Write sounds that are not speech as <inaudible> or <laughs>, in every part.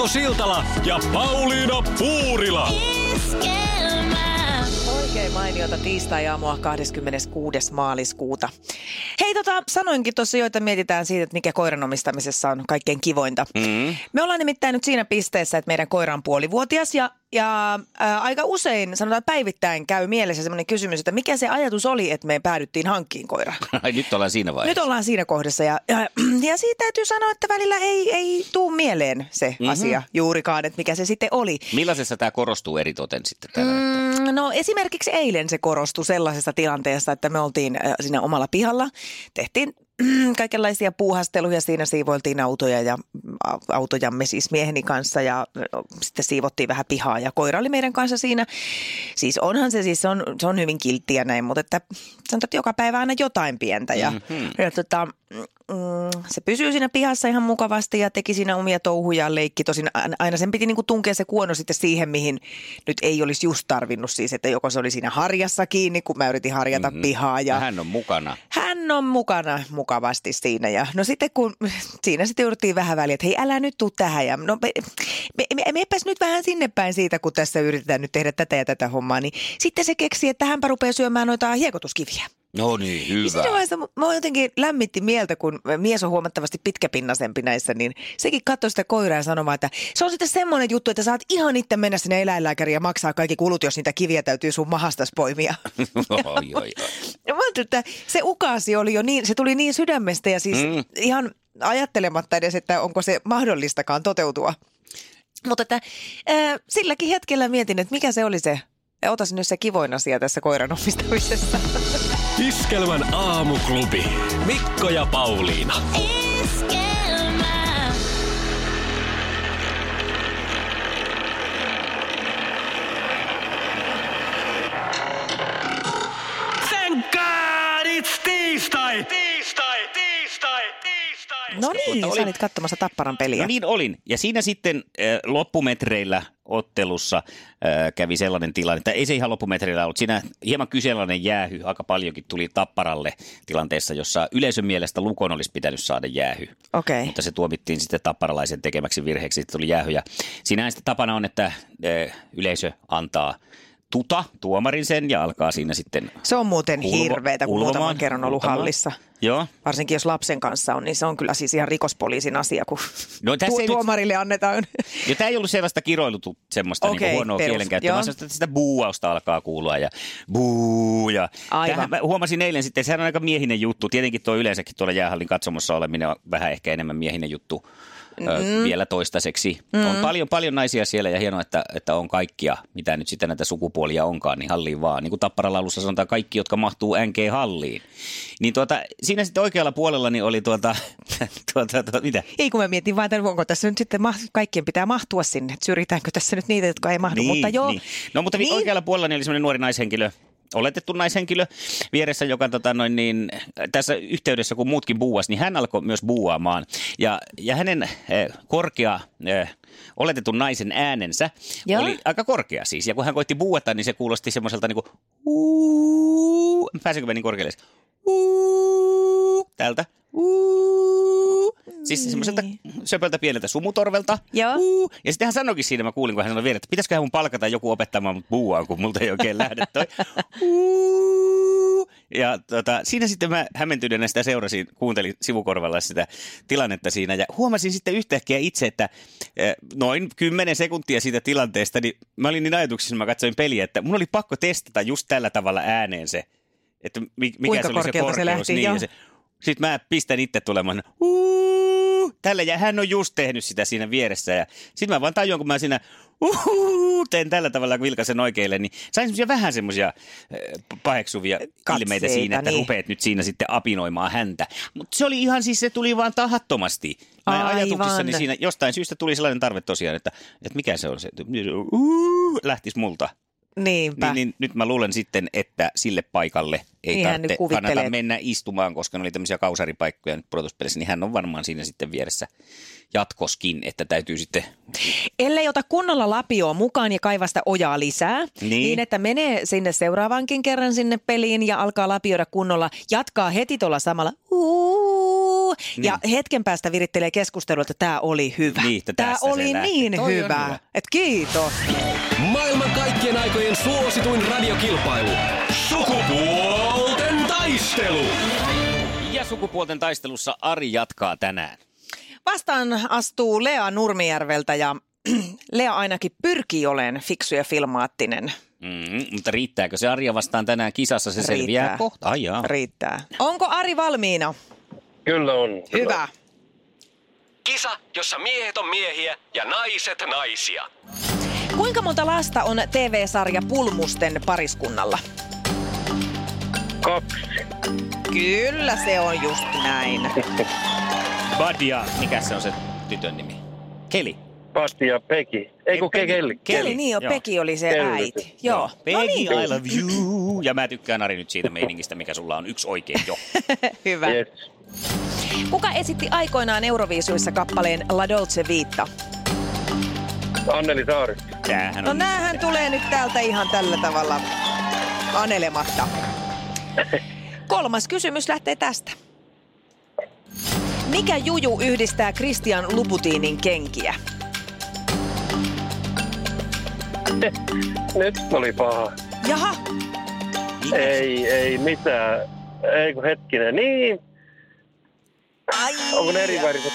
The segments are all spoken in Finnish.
Mikko Siltala ja Pauliina Puurila. Oikein mainiota tiistai-aamua 26. maaliskuuta. Hei tota, sanoinkin tuossa jo, että mietitään siitä, että mikä koiran omistamisessa on kaikkein kivointa. Mm. Me ollaan nimittäin nyt siinä pisteessä, että meidän koira on puolivuotias ja, ja ää, aika usein, sanotaan päivittäin, käy mielessä sellainen kysymys, että mikä se ajatus oli, että me päädyttiin hankkiin koira. <laughs> Ai nyt ollaan siinä Nyt vaiheessa. ollaan siinä kohdassa ja, ja, <clears throat> ja siitä täytyy sanoa, että välillä ei, ei tuu mieleen se mm-hmm. asia juurikaan, että mikä se sitten oli. Millaisessa tämä korostuu eritoten sitten? Mm. Mm, no esimerkiksi eilen se korostui sellaisessa tilanteessa, että me oltiin äh, siinä omalla pihalla. Tehtiin kaikenlaisia puuhasteluja. Siinä siivoiltiin autoja ja a- autojamme siis mieheni kanssa ja sitten siivottiin vähän pihaa ja koira oli meidän kanssa siinä. Siis onhan se siis, se on, se on hyvin kilttiä näin, mutta että sanotaan, että joka päivä aina jotain pientä ja, mm-hmm. ja tota, mm, se pysyy siinä pihassa ihan mukavasti ja teki siinä omia touhujaan leikki. Tosin aina sen piti niinku tunkea se kuono sitten siihen, mihin nyt ei olisi just tarvinnut siis, että joko se oli siinä harjassa kiinni, kun mä yritin harjata mm-hmm. pihaa. Ja Hän on mukana. hän on mukana mukavasti siinä ja no sitten kun <laughs> siinä sitten jouduttiin vähän väliä, että hei älä nyt tuu tähän ja no me, me, me, meepäs nyt vähän sinne päin siitä, kun tässä yritetään nyt tehdä tätä ja tätä hommaa, niin sitten se keksi, että hänpä rupeaa syömään noita hiekotuskiviä. No niin, Ja hyvä. siinä vaiheessa mua jotenkin lämmitti mieltä, kun mies on huomattavasti pitkäpinnaisempi näissä, niin sekin katsoi sitä koiraa ja sanomaan, että se on sitten semmoinen juttu, että saat ihan itse mennä sinne eläinlääkäriin ja maksaa kaikki kulut, jos niitä kiviä täytyy sun mahastas poimia. oi, <laughs> oi, oi. Ja mä että se ukaasi oli jo niin, se tuli niin sydämestä ja siis mm. ihan ajattelematta edes, että onko se mahdollistakaan toteutua. Mutta että äh, silläkin hetkellä mietin, että mikä se oli se, otas nyt se kivoin asia tässä koiran omistamisessa. <laughs> Iskelmän aamuklubi. Mikko ja Pauliina. Thank No niin, Tuota, sä oli- olit katsomassa Tapparan peliä. No niin olin. Ja siinä sitten äh, loppumetreillä ottelussa äh, kävi sellainen tilanne, että ei se ihan loppumetreillä ollut. Siinä hieman kyseenalainen jäähy, aika paljonkin tuli Tapparalle tilanteessa, jossa yleisön mielestä Lukon olisi pitänyt saada jäähy. Okei. Mutta se tuomittiin sitten tapparalaisen tekemäksi virheeksi, sitten tuli jäähy. Ja siinähän sitten tapana on, että äh, yleisö antaa tuta tuomarin sen ja alkaa siinä sitten Se on muuten ulvo- hirveetä, kun ulvomaan, muutaman kerran ollut ulvomaan. hallissa. Joo. Varsinkin jos lapsen kanssa on, niin se on kyllä siis ihan rikospoliisin asia, kun No tässä tu- ei nyt- tuomarille annetaan. Ja tämä ei ollut sellaista kiroilutut semmoista Okei, niinku huonoa perus, kielenkäyttöä, vaan sellaista, että sitä buuausta alkaa kuulua ja buu ja Aivan. tähän mä huomasin eilen sitten, sehän on aika miehinen juttu. Tietenkin tuo yleensäkin tuolla jäähallin katsomossa oleminen on vähän ehkä enemmän miehinen juttu mm. vielä toistaiseksi. Mm. On paljon, paljon naisia siellä ja hienoa, että, että on kaikkia, mitä nyt sitten näitä sukupuolia onkaan, niin halliin vaan. Niin kuin Tapparan laulussa sanotaan, kaikki, jotka mahtuu NG-halliin. Niin tuota, siinä sitten oikealla puolella niin oli tuota, <laughs> tuota, tuota mitä? Ei kun mä mietin vaan, että onko tässä nyt sitten, kaikkien pitää mahtua sinne, että syrjitäänkö tässä nyt niitä, jotka ei mahdu, mutta joo. Niin. No mutta niin. oikealla puolella niin oli semmoinen nuori naishenkilö, oletettu naishenkilö vieressä, joka tota, noin, niin, tässä yhteydessä, kun muutkin buuas, niin hän alkoi myös buuaamaan. Ja, ja hänen eh, korkea eh, oletetun naisen äänensä Joo. oli aika korkea siis. Ja kun hän koitti buuata, niin se kuulosti semmoiselta niin kuin, uu, pääsenkö mä niin korkealle? Uu, täältä. Uu. Siis semmoiselta söpöltä pieneltä sumutorvelta. Joo. Uu. Ja sitten hän sanoikin siinä, mä kuulin, kun hän sanoi vielä, että pitäisiköhän mun palkata joku opettamaan mut buuaan, kun multa ei oikein lähde toi. <laughs> Uu. Ja tota, siinä sitten mä hämmentyneenä sitä seurasin, kuuntelin sivukorvalla sitä tilannetta siinä ja huomasin sitten yhtäkkiä itse, että eh, noin 10 sekuntia siitä tilanteesta, niin mä olin niin ajatuksissa, mä katsoin peliä, että mun oli pakko testata just tällä tavalla ääneen se, että mi- mikä Kuinka se oli se korkealta se korkeus. lähti, niin, se, sitten mä pistän itse tulemaan, tällä ja hän on just tehnyt sitä siinä vieressä. Ja sitten mä vaan tajuan, kun mä siinä uhuhu, teen tällä tavalla, kun vilkaisen oikeille, niin sain semmoisia vähän semmoisia paheksuvia Katseita, ilmeitä siinä, että niin. rupeat nyt siinä sitten apinoimaan häntä. Mutta se oli ihan siis, se tuli vaan tahattomasti. Mä ajatuksissani siinä jostain syystä tuli sellainen tarve tosiaan, että, että mikä se on se, että uh, lähtis multa. Niinpä. Niin, niin, nyt mä luulen sitten, että sille paikalle ei Niin tarvitse kannata että- mennä istumaan, koska ne oli tämmöisiä kausaripaikkoja nyt pudotuspelissä, niin hän on varmaan siinä sitten vieressä jatkoskin, että täytyy sitten... Ellei ota kunnolla lapioa mukaan ja kaivaa sitä ojaa lisää, niin. Niin. niin että menee sinne seuraavankin kerran sinne peliin ja alkaa lapioida kunnolla, jatkaa heti tuolla samalla "Uu", ja hetken päästä virittelee keskustelua, että tämä oli hyvä. Niin, että tämä oli niin hyvä. hyvä. Et kiitos. Kaikkien aikojen suosituin radiokilpailu. Sukupuolten taistelu. Ja sukupuolten taistelussa Ari jatkaa tänään. Vastaan astuu Lea Nurmijärveltä ja <clears throat> Lea ainakin pyrkii olemaan fiksu ja filmaattinen. Mm, mutta riittääkö se Arja vastaan tänään kisassa? Se selviää Riittää. kohta. Ai jaa. Riittää. Onko Ari valmiina? Kyllä on. Hyvä. Kisa, jossa miehet on miehiä ja naiset naisia. Kuinka monta lasta on TV-sarja Pulmusten pariskunnalla? Kaksi. Kyllä se on just näin. Badia, mikä se on se tytön nimi? Keli. Pasti ja Peki. Ei kun Peki. Kelli. Keli, niin jo, Joo. Peki oli se Kelly. äiti. Joo. No Peggy, niin, I love you. Ja mä tykkään Ari nyt siitä meiningistä, mikä sulla on yksi oikein jo. <laughs> hyvä. Yes. Kuka esitti aikoinaan Euroviisuissa kappaleen La Dolce Vita? Anneli Saari. Tämähän No on... näähän tulee nyt täältä ihan tällä tavalla anelematta. Kolmas kysymys lähtee tästä. Mikä juju yhdistää Christian Luputinin kenkiä? Nyt oli paha. Jaha, Ei, ei mitään. Ei kun hetkinen. Niin. ai, Onko ne eri väriset?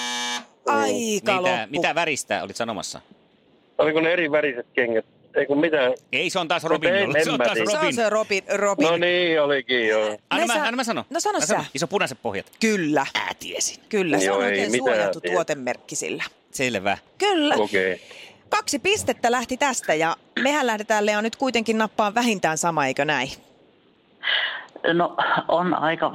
aika Mitä, loppu. mitä väristä olit sanomassa? Oliko ne eri väriset kengät? Ei kun mitään. Ei, se on taas Robin. en Se on taas tiedä. Se on Robin. se Robin. Robin. No niin, olikin joo. Anna Ne mä, sä- anna mä sano. No sano Mä sä. Iso punaiset pohjat. Kyllä, Ää, tiesin. kyllä. Se Joo, on ei oikein mitään suojattu tiedä. tuotemerkki sillä. Selvä. Kyllä. Okei. Okay. Kaksi pistettä lähti tästä ja mehän lähdetään Lea nyt kuitenkin nappaan vähintään sama, eikö näin? No on aika,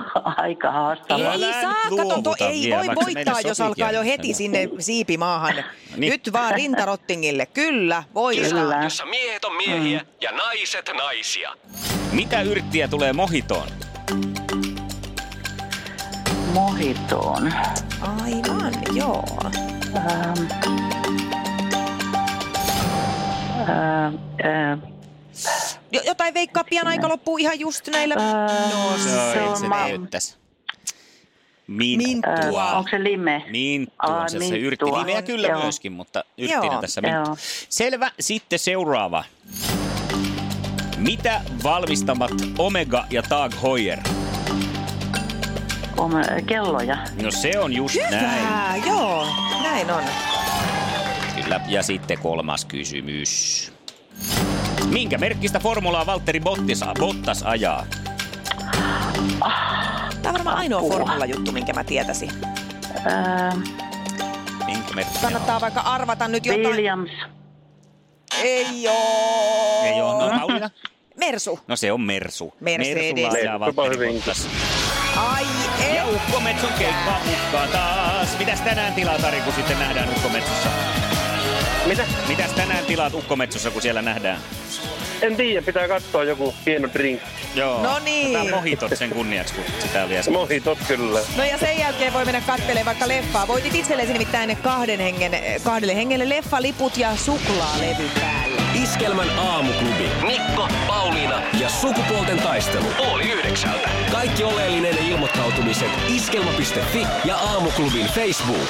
<laughs> aika haastavaa. Älä ei saa, kato, to, ei vielä, voi voittaa, jos alkaa jo heti sinne siipimaahan. <laughs> Niin. Nyt vaan rintarottingille, kyllä, voittaa. Kyllä. Jossa miehet on miehiä ja naiset naisia. Mitä yrttiä tulee mohitoon? Mohitoon. Aivan, joo. Ähm. Ähm, ähm, jotain veikkaa pian aika loppuu ihan just näillä. No, Se, se on, on se ma- näyttäisi. Minttua. äh, onko se lime? Minttua, Aa, se, se yrtti. Limeä kyllä Joo. myöskin, mutta yrttinä Joo. tässä minttua. Joo. Selvä, sitten seuraava. Mitä valmistamat Omega ja Tag Heuer? On äh, kelloja. No se on just näin. Hyvä, joo, näin on. Kyllä. Ja sitten kolmas kysymys. Minkä merkkistä formulaa Valtteri Bottas, Bottas ajaa? Tämä on varmaan ainoa formula-juttu, minkä mä tietäisin. Ähm, Minkä merkki Kannattaa vaikka arvata nyt jotain. Williams. Ei oo. Ei ole. No Pauliina? Mersu. No se on Mersu. Mercedes. Mersulla ajaa Valtteri. Bottas. Ai ei. Ja Ukkometson keikkaa mukaan taas. Mitäs tänään tilaat, Ari, kun sitten nähdään Ukkometsossa? Mitä? Mitäs tänään tilaat Ukkometsossa, kun siellä nähdään? En tiedä, pitää katsoa joku hieno drink. Joo. No niin. Otetaan mohitot sen kunniaksi, kun sitä oli äsken. Mohitot kyllä. No ja sen jälkeen voi mennä katselemaan vaikka leffaa. Voitit itsellesi nimittäin kahden hengen, kahdelle hengelle leffaliput ja suklaalevy päälle. Iskelmän aamuklubi. Mikko, Pauliina Ja sukupuolten taistelu. oli yhdeksältä. Kaikki oleellinen ilmoittautumiset iskelma.fi ja aamuklubin Facebook.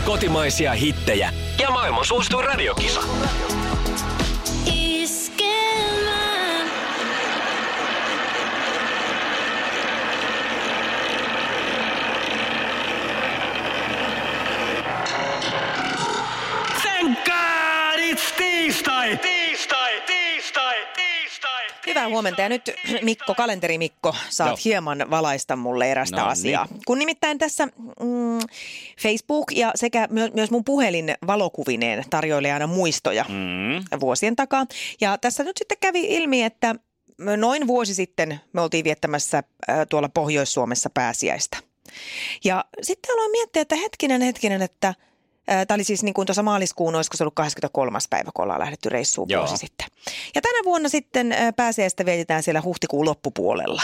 Kotimaisia hittejä Ja maailman suosituin radiokisa. Huomenta ja nyt <clears throat> Mikko, kalenteri Mikko, saat Joo. hieman valaista mulle erästä No niin. asiaa. Kun nimittäin tässä mm, Facebook ja sekä my- myös mun puhelin valokuvineen tarjoilee aina muistoja Mm. vuosien takaa. Ja tässä nyt sitten kävi ilmi, että noin vuosi sitten me oltiin viettämässä äh, tuolla Pohjois-Suomessa pääsiäistä. Ja sitten aloin miettiä, että hetkinen, hetkinen, että Tämä oli siis niin kuin tuossa maaliskuun, olisiko se ollut 23. päivä, kun ollaan lähdetty reissuun Joo. vuosi sitten. Ja tänä vuonna sitten pääsiäistä vietetään siellä huhtikuun loppupuolella.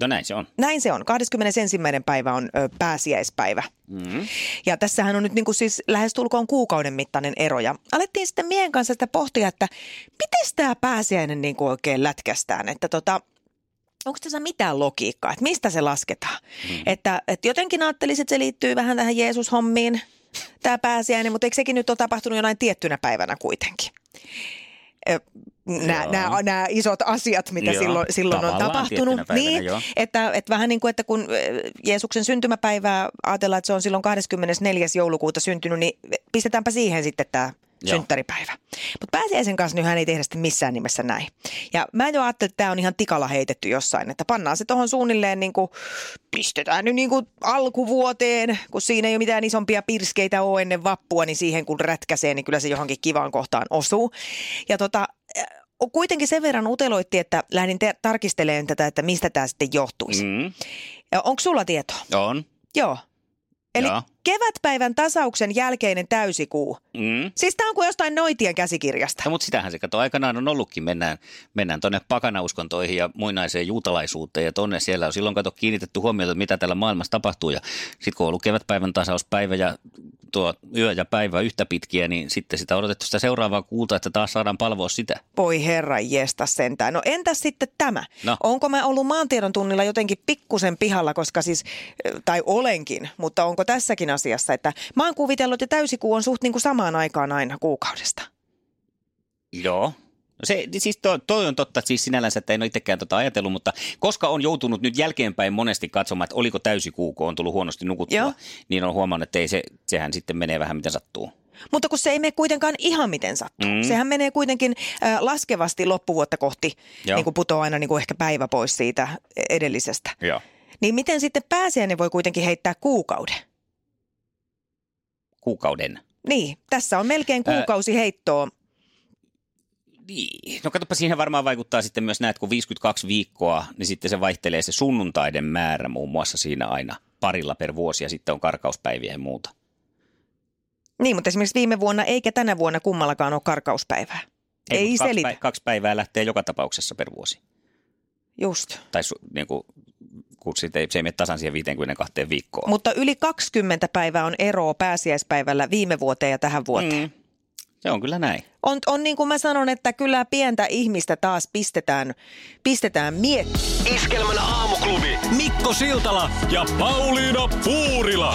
No näin se on. Näin se on. 21. päivä on ö, pääsiäispäivä. Mm. Ja tässähän on nyt niin kuin siis lähestulkoon kuukauden mittainen ero. Ja alettiin sitten miehen kanssa sitä pohtia, että miten tämä pääsiäinen niin kuin oikein lätkästään. Että tota, onko tässä mitään logiikkaa, että mistä se lasketaan? Mm. Että, että jotenkin ajattelisin, että se liittyy vähän tähän Jeesus-hommiin, tämä pääsiäinen, mutta eikö sekin nyt ole tapahtunut jonain tiettynä päivänä kuitenkin? Nämä, Joo. nämä, nämä isot asiat, mitä Joo, silloin, silloin on tapahtunut. päivänä, Niin, joo. että, että vähän niin kuin, että kun Jeesuksen syntymäpäivää ajatellaan, että se on silloin 24. joulukuuta syntynyt, niin pistetäänpä siihen sitten tämä Joo. synttäripäivä. Mutta pääsiäisen kanssa nyhän ei tehdä sitten missään nimessä näin. Ja mä jo ajattelin, että tämä on ihan tikalla heitetty jossain, että pannaan se tuohon suunnilleen niin kuin, pistetään nyt niin kuin alkuvuoteen, kun siinä ei ole mitään isompia pirskeitä ole ennen vappua, niin siihen kun rätkäsee, niin kyllä se johonkin kivaan kohtaan osuu. Ja tota, kuitenkin sen verran uteloitti, että lähdin te- tarkistelemaan tätä, että mistä tämä sitten johtuisi. Mm. Onko sulla tietoa? On. Joo. Eli Joo. kevätpäivän tasauksen jälkeinen täysikuu. Mm. Siis tämä on kuin jostain noitien käsikirjasta. No, mutta sitähän se kato aikanaan on ollutkin. Mennään, mennään tuonne pakanauskontoihin ja muinaiseen juutalaisuuteen ja tonne siellä on silloin kato kiinnitetty huomiota, mitä täällä maailmassa tapahtuu. Ja sitten kun on ollut kevätpäivän tasauspäivä ja tuo yö ja päivä yhtä pitkiä, niin sitten sitä odotettu sitä seuraavaa kuuta, että taas saadaan palvoa sitä. Voi herra jesta sentään. No entäs sitten tämä? No. Onko mä ollut maantiedon tunnilla jotenkin pikkusen pihalla, koska siis, tai olenkin, mutta onko tässäkin asiassa, että mä oon kuvitellut, että täysikuu on suht niin kuin samaan aikaan aina kuukaudesta. Joo. No se, siis toi, toi on totta siis sinällänsä, että en ole itsekään tota ajatellut, mutta koska on joutunut nyt jälkeenpäin monesti katsomaan, että oliko täysikuu, kun on tullut huonosti nukuttua, Joo. niin on huomannut, että ei se, sehän sitten menee vähän miten sattuu. Mutta kun se ei mene kuitenkaan ihan miten sattuu. Mm. Sehän menee kuitenkin äh, laskevasti loppuvuotta kohti, Joo. niin kuin putoaa aina niin kuin ehkä päivä pois siitä edellisestä. Joo. Niin miten sitten pääsiäinen voi kuitenkin heittää kuukauden? Kuukauden. Niin, tässä on melkein Ää- kuukausi heittoa. Niin. No katsoppa, siihen varmaan vaikuttaa sitten myös näet, kun 52 viikkoa, niin sitten se vaihtelee se sunnuntaiden määrä muun muassa siinä aina parilla per vuosi ja sitten on karkauspäiviä ja muuta. Niin, mutta esimerkiksi viime vuonna eikä tänä vuonna kummallakaan ole karkauspäivää. Ei, mut kaksi, selitä. päi- kaksi päivää lähtee joka tapauksessa per vuosi. Just. Tai su, niin kuin, kun ei, se ei mene tasan siihen 52 viikkoon. Mutta yli 20 päivää on eroa pääsiäispäivällä viime vuoteen ja tähän vuoteen. Mm. Se on kyllä näin. On, on niin kuin mä sanon, että kyllä pientä ihmistä taas pistetään, pistetään miettimään. Iskelmän aamuklubi. Mikko Siltala ja Pauliina Puurila.